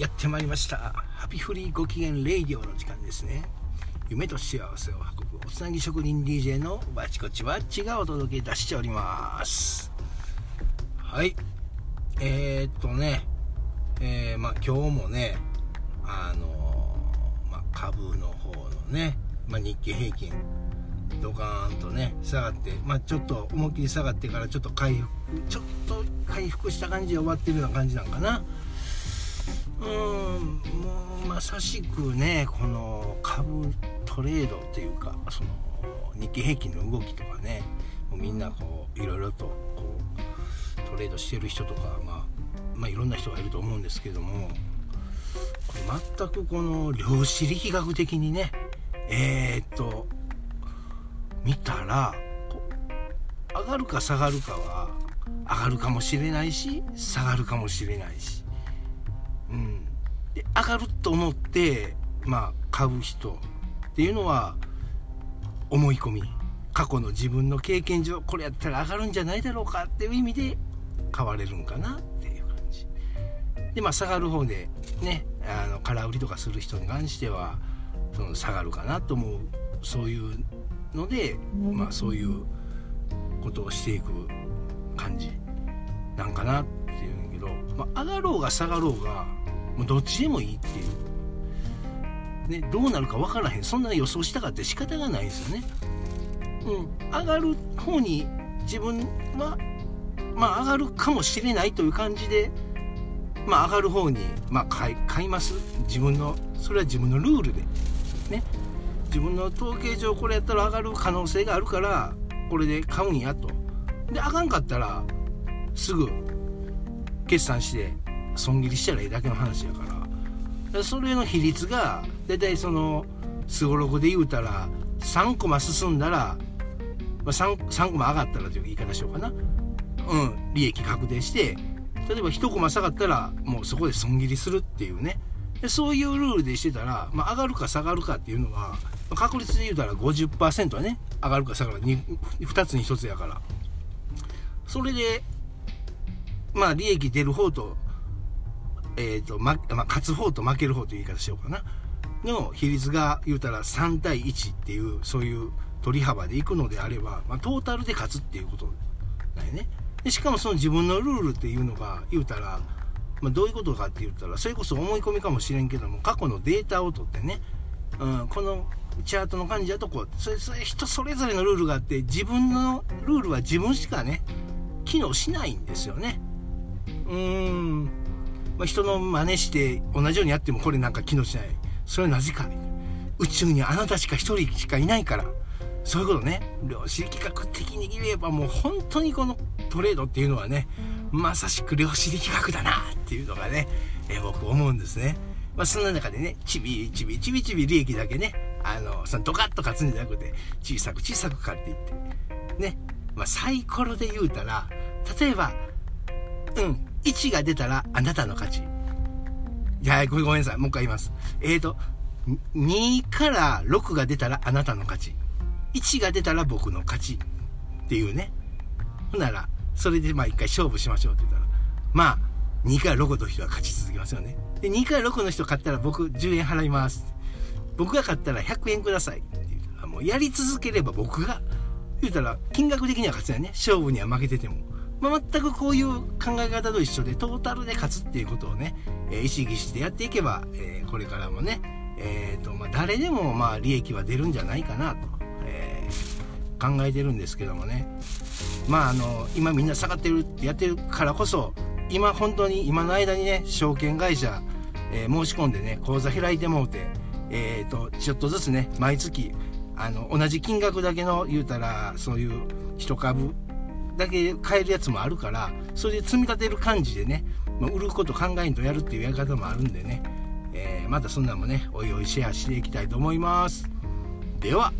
やってまいりました。ハピフリーご機嫌レイディオの時間ですね。夢と幸せを運ぶおつなぎ職人 DJ のバチコチワッチがお届けいたしております。はい。えー、っとね。えー、まあ今日もねあのまあ、株の方のね、まあ、日経平均ドカーンとね下がってまあちょっと思いっきり下がってからちょっと回復ちょっと回復した感じで終わってるような感じなんかな。うんもうまさしくねこの株トレードっていうかその日経平均の動きとかねもうみんなこういろいろとこうトレードしてる人とか、まあ、まあいろんな人がいると思うんですけども全くこの量子力学的にねえー、っと見たら上がるか下がるかは上がるかもしれないし下がるかもしれないしうん、で上がると思ってまあ買う人っていうのは思い込み。過去の自分の経験上これやったら上がるんじゃないだろうかっていう意味で買われるんかなっていう感じ。でまあ下がる方でねあの空売りとかする人に関してはその下がるかなと思う。そういうのでまあそういうことをしていく感じなんかなっていうんだけど、まあ、上がろうが下がろうがもうどっちでもいいっていう。ね、どうなるか分からへん。そんな予想したかって仕方がないですよね。うん。上がる方に自分は、まあ上がるかもしれないという感じで、まあ上がる方に、まあ買い、買います。自分の、それは自分のルールで。ね。自分の統計上これやったら上がる可能性があるから、これで買うんやと。で、あかんかったら、すぐ決算して損切りしたらいいだけの話やから。それの比率が大体そのすごろくで言うたら3コマ進んだら、まあ、3, 3コマ上がったらという言い方しようかな。うん利益確定して例えば1コマ下がったらもうそこで損切りするっていうね。でそういうルールでしてたら、まあ、上がるか下がるかっていうのは確率で言うたら50%はね上がるか下がるか 2, 2つに1つやから。それでまあ利益出る方とえっ、ー、と、ま、まあ、勝つ方と負ける方という言い方しようかな。の比率が言うたら3対1っていう、そういう取り幅でいくのであれば、まあ、トータルで勝つっていうことだよね。でしかもその自分のルールっていうのが言うたら、まあ、どういうことかって言ったら、それこそ思い込みかもしれんけども、過去のデータを取ってね、うん、このチャートの感じだとこう、それ、それ人それぞれのルールがあって、自分のルールは自分しかね、機能しないんですよね。うーん。まあ、人の真似して同じようにやってもこれなんか機能しない。それはなぜか。宇宙にあなたしか一人しかいないから。そういうことね。量子力学的に言えばもう本当にこのトレードっていうのはね、まさしく量子力学だなっていうのがね、えー、僕思うんですね。まあ、そんな中でね、ちびちびちびちび利益だけね、あの、そのドカッと勝つんじゃなくて、小さく小さく勝っていって。ね。まあ、サイコロで言うたら、例えば、うん、1が出たらあなたの勝ち。いや、ごめんなさい。もう一回言います。えーと、2から6が出たらあなたの勝ち。1が出たら僕の勝ち。っていうね。ほんなら、それでまあ一回勝負しましょうって言ったら、まあ、2から6の人は勝ち続けますよね。で、2から6の人勝ったら僕10円払います。僕が勝ったら100円ください。って言ったら、もうやり続ければ僕が、言うたら、金額的には勝つよね。勝負には負けてても。まあ、全くこういう考え方と一緒でトータルで勝つっていうことをね、えー、意識してやっていけば、えー、これからもね、えーとまあ、誰でもまあ利益は出るんじゃないかなと、えー、考えてるんですけどもね。まああの今みんな下がってるってやってるからこそ今本当に今の間にね証券会社、えー、申し込んでね口座開いてもうてえーとちょっとずつね毎月あの同じ金額だけの言うたらそういう一株だけ買えるやつもあるからそれで積み立てる感じでね、まあ、売ること考えんとやるっていうやり方もあるんでね、えー、またそんなんもねおいおいシェアしていきたいと思います。では。